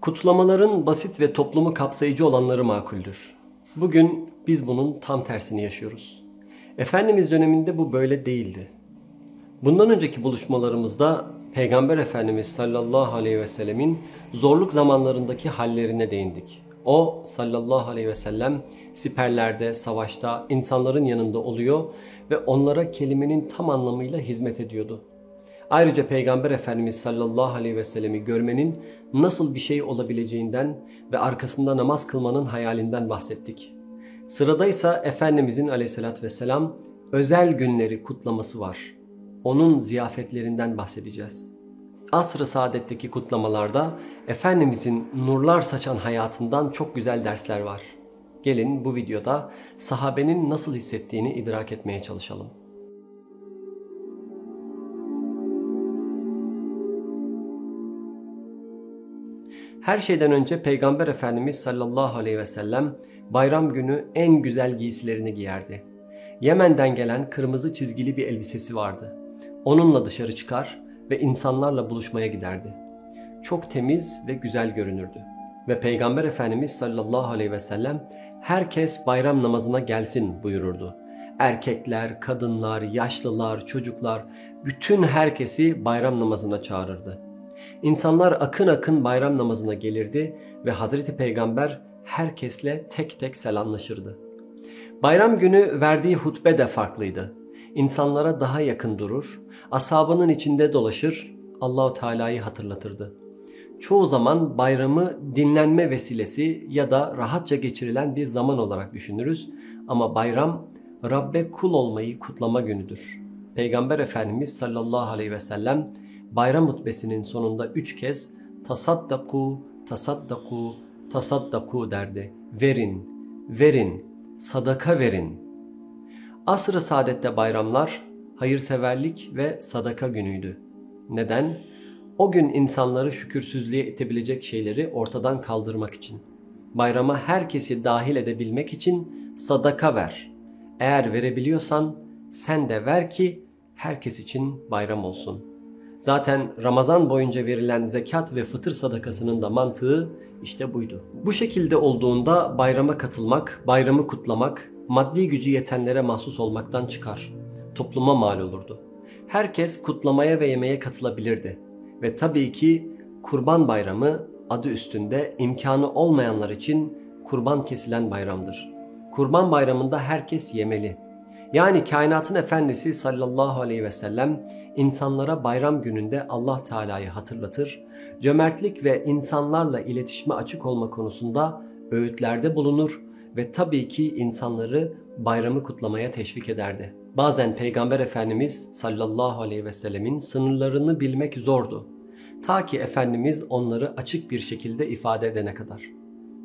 Kutlamaların basit ve toplumu kapsayıcı olanları makuldür. Bugün biz bunun tam tersini yaşıyoruz. Efendimiz döneminde bu böyle değildi. Bundan önceki buluşmalarımızda Peygamber Efendimiz sallallahu aleyhi ve sellemin zorluk zamanlarındaki hallerine değindik. O sallallahu aleyhi ve sellem siperlerde, savaşta insanların yanında oluyor ve onlara kelimenin tam anlamıyla hizmet ediyordu. Ayrıca Peygamber Efendimiz sallallahu aleyhi ve sellemi görmenin nasıl bir şey olabileceğinden ve arkasında namaz kılmanın hayalinden bahsettik. Sırada ise Efendimizin aleyhissalatü vesselam özel günleri kutlaması var. Onun ziyafetlerinden bahsedeceğiz. Asr-ı Saadet'teki kutlamalarda Efendimizin nurlar saçan hayatından çok güzel dersler var. Gelin bu videoda sahabenin nasıl hissettiğini idrak etmeye çalışalım. Her şeyden önce Peygamber Efendimiz sallallahu aleyhi ve sellem bayram günü en güzel giysilerini giyerdi. Yemen'den gelen kırmızı çizgili bir elbisesi vardı. Onunla dışarı çıkar ve insanlarla buluşmaya giderdi. Çok temiz ve güzel görünürdü. Ve Peygamber Efendimiz sallallahu aleyhi ve sellem herkes bayram namazına gelsin buyururdu. Erkekler, kadınlar, yaşlılar, çocuklar bütün herkesi bayram namazına çağırırdı. İnsanlar akın akın bayram namazına gelirdi ve Hazreti Peygamber herkesle tek tek selamlaşırdı. Bayram günü verdiği hutbe de farklıydı. İnsanlara daha yakın durur, ashabının içinde dolaşır, Allahu Teala'yı hatırlatırdı. Çoğu zaman bayramı dinlenme vesilesi ya da rahatça geçirilen bir zaman olarak düşünürüz ama bayram Rabbe kul olmayı kutlama günüdür. Peygamber Efendimiz sallallahu aleyhi ve sellem bayram hutbesinin sonunda üç kez tasaddaku, tasaddaku, tasaddaku derdi. Verin, verin, sadaka verin. Asr-ı saadette bayramlar hayırseverlik ve sadaka günüydü. Neden? O gün insanları şükürsüzlüğe itebilecek şeyleri ortadan kaldırmak için. Bayrama herkesi dahil edebilmek için sadaka ver. Eğer verebiliyorsan sen de ver ki herkes için bayram olsun. Zaten Ramazan boyunca verilen zekat ve fıtır sadakasının da mantığı işte buydu. Bu şekilde olduğunda bayrama katılmak, bayramı kutlamak, maddi gücü yetenlere mahsus olmaktan çıkar. Topluma mal olurdu. Herkes kutlamaya ve yemeğe katılabilirdi. Ve tabii ki Kurban Bayramı adı üstünde imkanı olmayanlar için kurban kesilen bayramdır. Kurban Bayramı'nda herkes yemeli. Yani kainatın efendisi sallallahu aleyhi ve sellem insanlara bayram gününde Allah Teala'yı hatırlatır, cömertlik ve insanlarla iletişime açık olma konusunda öğütlerde bulunur ve tabii ki insanları bayramı kutlamaya teşvik ederdi. Bazen Peygamber Efendimiz sallallahu aleyhi ve sellemin sınırlarını bilmek zordu. Ta ki Efendimiz onları açık bir şekilde ifade edene kadar.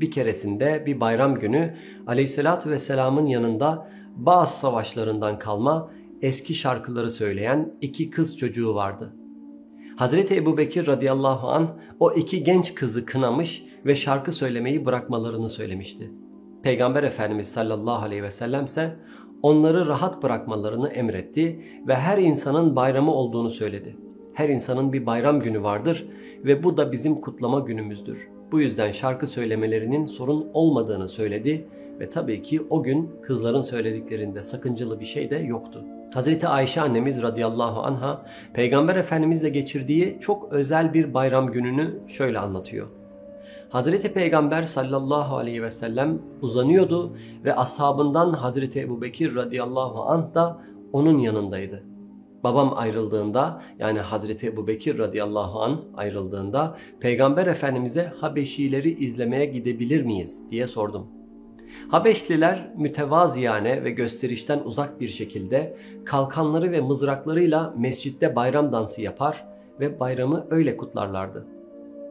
Bir keresinde bir bayram günü aleyhissalatü vesselamın yanında bazı savaşlarından kalma eski şarkıları söyleyen iki kız çocuğu vardı. Hazreti Ebu Bekir radıyallahu an o iki genç kızı kınamış ve şarkı söylemeyi bırakmalarını söylemişti. Peygamber Efendimiz sallallahu aleyhi ve sellem ise onları rahat bırakmalarını emretti ve her insanın bayramı olduğunu söyledi. Her insanın bir bayram günü vardır ve bu da bizim kutlama günümüzdür. Bu yüzden şarkı söylemelerinin sorun olmadığını söyledi ve tabii ki o gün kızların söylediklerinde sakıncalı bir şey de yoktu. Hazreti Ayşe annemiz radıyallahu anha Peygamber Efendimizle geçirdiği çok özel bir bayram gününü şöyle anlatıyor. Hazreti Peygamber sallallahu aleyhi ve sellem uzanıyordu ve ashabından Hazreti Ebu Bekir radıyallahu anh da onun yanındaydı. Babam ayrıldığında yani Hazreti Ebu Bekir radıyallahu an ayrıldığında Peygamber Efendimiz'e Habeşileri izlemeye gidebilir miyiz diye sordum. Habeşliler mütevaziyane ve gösterişten uzak bir şekilde kalkanları ve mızraklarıyla mescitte bayram dansı yapar ve bayramı öyle kutlarlardı.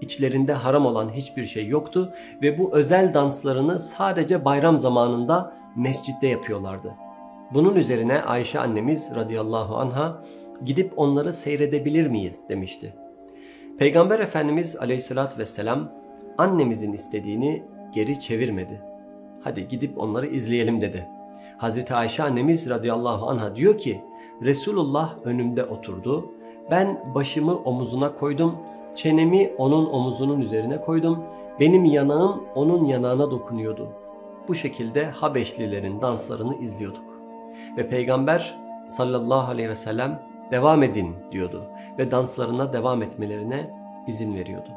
İçlerinde haram olan hiçbir şey yoktu ve bu özel danslarını sadece bayram zamanında mescitte yapıyorlardı. Bunun üzerine Ayşe annemiz radıyallahu anha gidip onları seyredebilir miyiz demişti. Peygamber Efendimiz aleyhissalatü vesselam annemizin istediğini geri çevirmedi. Hadi gidip onları izleyelim dedi. Hazreti Ayşe annemiz radıyallahu anha diyor ki Resulullah önümde oturdu. Ben başımı omuzuna koydum Çenemi onun omuzunun üzerine koydum. Benim yanağım onun yanağına dokunuyordu. Bu şekilde Habeşlilerin danslarını izliyorduk. Ve Peygamber sallallahu aleyhi ve sellem devam edin diyordu ve danslarına devam etmelerine izin veriyordu.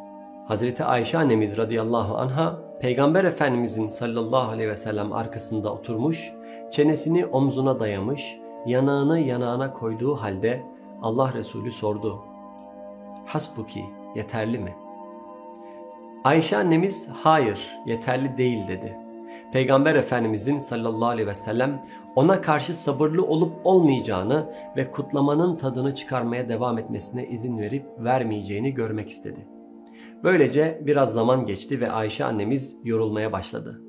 Hazreti Ayşe annemiz radıyallahu anha Peygamber Efendimizin sallallahu aleyhi ve sellem arkasında oturmuş, çenesini omzuna dayamış, yanağını yanağına koyduğu halde Allah Resulü sordu. Hasbuki yeterli mi? Ayşe annemiz hayır yeterli değil dedi. Peygamber Efendimizin sallallahu aleyhi ve sellem ona karşı sabırlı olup olmayacağını ve kutlamanın tadını çıkarmaya devam etmesine izin verip vermeyeceğini görmek istedi. Böylece biraz zaman geçti ve Ayşe annemiz yorulmaya başladı.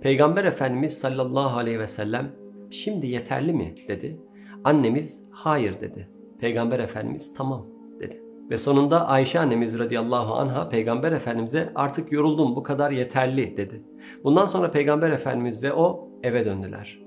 Peygamber Efendimiz sallallahu aleyhi ve sellem şimdi yeterli mi dedi. Annemiz hayır dedi. Peygamber Efendimiz tamam dedi. Ve sonunda Ayşe annemiz radıyallahu anha Peygamber Efendimiz'e artık yoruldum bu kadar yeterli dedi. Bundan sonra Peygamber Efendimiz ve o eve döndüler.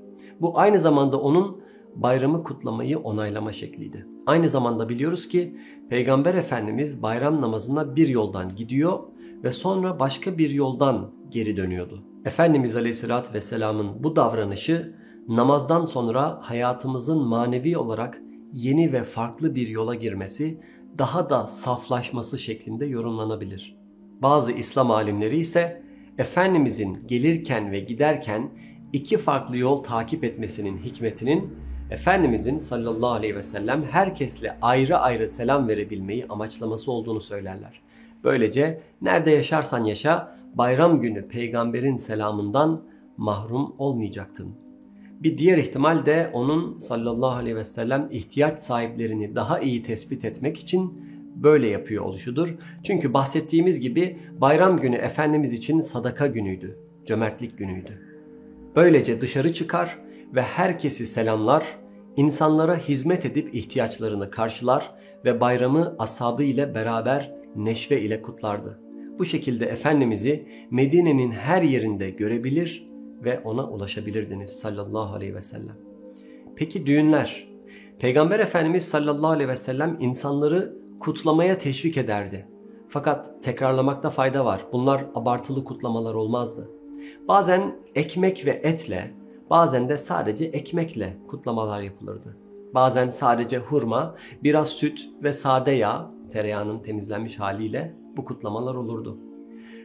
Bu aynı zamanda onun bayramı kutlamayı onaylama şekliydi. Aynı zamanda biliyoruz ki Peygamber Efendimiz bayram namazına bir yoldan gidiyor ve sonra başka bir yoldan geri dönüyordu. Efendimiz Aleyhisselatü Vesselam'ın bu davranışı namazdan sonra hayatımızın manevi olarak yeni ve farklı bir yola girmesi, daha da saflaşması şeklinde yorumlanabilir. Bazı İslam alimleri ise Efendimizin gelirken ve giderken iki farklı yol takip etmesinin hikmetinin Efendimizin sallallahu aleyhi ve sellem herkesle ayrı ayrı selam verebilmeyi amaçlaması olduğunu söylerler. Böylece nerede yaşarsan yaşa bayram günü peygamberin selamından mahrum olmayacaktın. Bir diğer ihtimal de onun sallallahu aleyhi ve sellem ihtiyaç sahiplerini daha iyi tespit etmek için böyle yapıyor oluşudur. Çünkü bahsettiğimiz gibi bayram günü Efendimiz için sadaka günüydü, cömertlik günüydü. Böylece dışarı çıkar ve herkesi selamlar, insanlara hizmet edip ihtiyaçlarını karşılar ve bayramı ashabı ile beraber neşve ile kutlardı. Bu şekilde Efendimiz'i Medine'nin her yerinde görebilir ve ona ulaşabilirdiniz sallallahu aleyhi ve sellem. Peki düğünler? Peygamber Efendimiz sallallahu aleyhi ve sellem insanları kutlamaya teşvik ederdi. Fakat tekrarlamakta fayda var. Bunlar abartılı kutlamalar olmazdı. Bazen ekmek ve etle, bazen de sadece ekmekle kutlamalar yapılırdı. Bazen sadece hurma, biraz süt ve sade yağ, tereyağının temizlenmiş haliyle bu kutlamalar olurdu.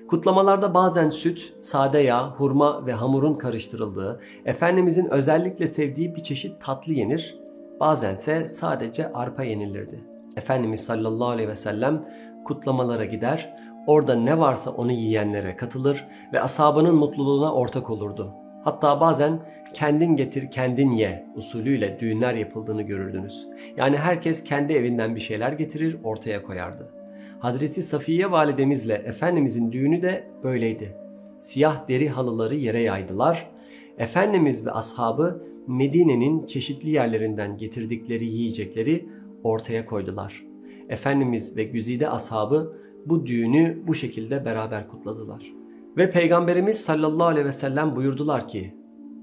Kutlamalarda bazen süt, sade yağ, hurma ve hamurun karıştırıldığı, Efendimizin özellikle sevdiği bir çeşit tatlı yenir, bazense sadece arpa yenilirdi. Efendimiz sallallahu aleyhi ve sellem kutlamalara gider, Orada ne varsa onu yiyenlere katılır ve ashabının mutluluğuna ortak olurdu. Hatta bazen kendin getir kendin ye usulüyle düğünler yapıldığını görürdünüz. Yani herkes kendi evinden bir şeyler getirir ortaya koyardı. Hazreti Safiye validemizle Efendimizin düğünü de böyleydi. Siyah deri halıları yere yaydılar. Efendimiz ve ashabı Medine'nin çeşitli yerlerinden getirdikleri yiyecekleri ortaya koydular. Efendimiz ve güzide ashabı bu düğünü bu şekilde beraber kutladılar. Ve Peygamberimiz sallallahu aleyhi ve sellem buyurdular ki,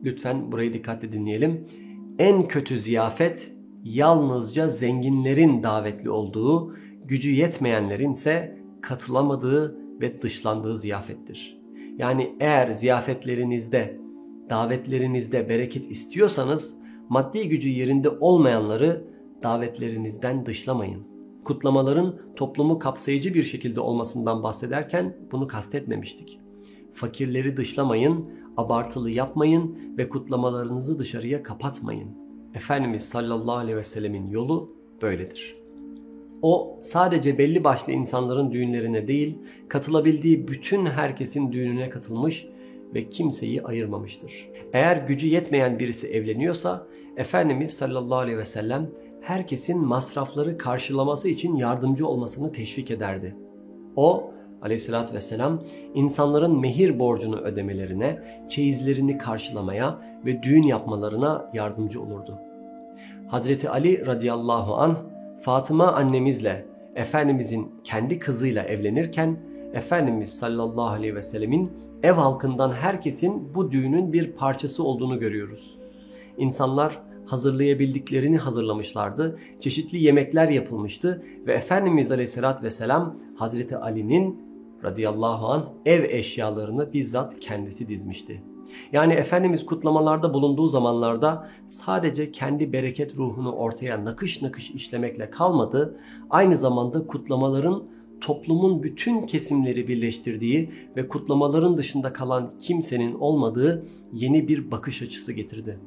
lütfen burayı dikkatle dinleyelim. En kötü ziyafet yalnızca zenginlerin davetli olduğu, gücü yetmeyenlerin ise katılamadığı ve dışlandığı ziyafettir. Yani eğer ziyafetlerinizde, davetlerinizde bereket istiyorsanız maddi gücü yerinde olmayanları davetlerinizden dışlamayın kutlamaların toplumu kapsayıcı bir şekilde olmasından bahsederken bunu kastetmemiştik. Fakirleri dışlamayın, abartılı yapmayın ve kutlamalarınızı dışarıya kapatmayın. Efendimiz sallallahu aleyhi ve sellemin yolu böyledir. O sadece belli başlı insanların düğünlerine değil, katılabildiği bütün herkesin düğününe katılmış ve kimseyi ayırmamıştır. Eğer gücü yetmeyen birisi evleniyorsa Efendimiz sallallahu aleyhi ve sellem herkesin masrafları karşılaması için yardımcı olmasını teşvik ederdi. O aleyhissalatü vesselam insanların mehir borcunu ödemelerine, çeyizlerini karşılamaya ve düğün yapmalarına yardımcı olurdu. Hazreti Ali radıyallahu an Fatıma annemizle Efendimizin kendi kızıyla evlenirken Efendimiz sallallahu aleyhi ve sellemin ev halkından herkesin bu düğünün bir parçası olduğunu görüyoruz. İnsanlar hazırlayabildiklerini hazırlamışlardı. Çeşitli yemekler yapılmıştı ve Efendimiz Aleyhisselatü Vesselam Hazreti Ali'nin radıyallahu an ev eşyalarını bizzat kendisi dizmişti. Yani Efendimiz kutlamalarda bulunduğu zamanlarda sadece kendi bereket ruhunu ortaya nakış nakış işlemekle kalmadı, aynı zamanda kutlamaların toplumun bütün kesimleri birleştirdiği ve kutlamaların dışında kalan kimsenin olmadığı yeni bir bakış açısı getirdi.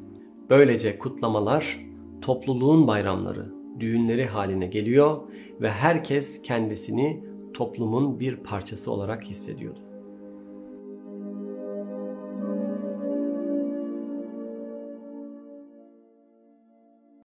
Böylece kutlamalar topluluğun bayramları, düğünleri haline geliyor ve herkes kendisini toplumun bir parçası olarak hissediyordu.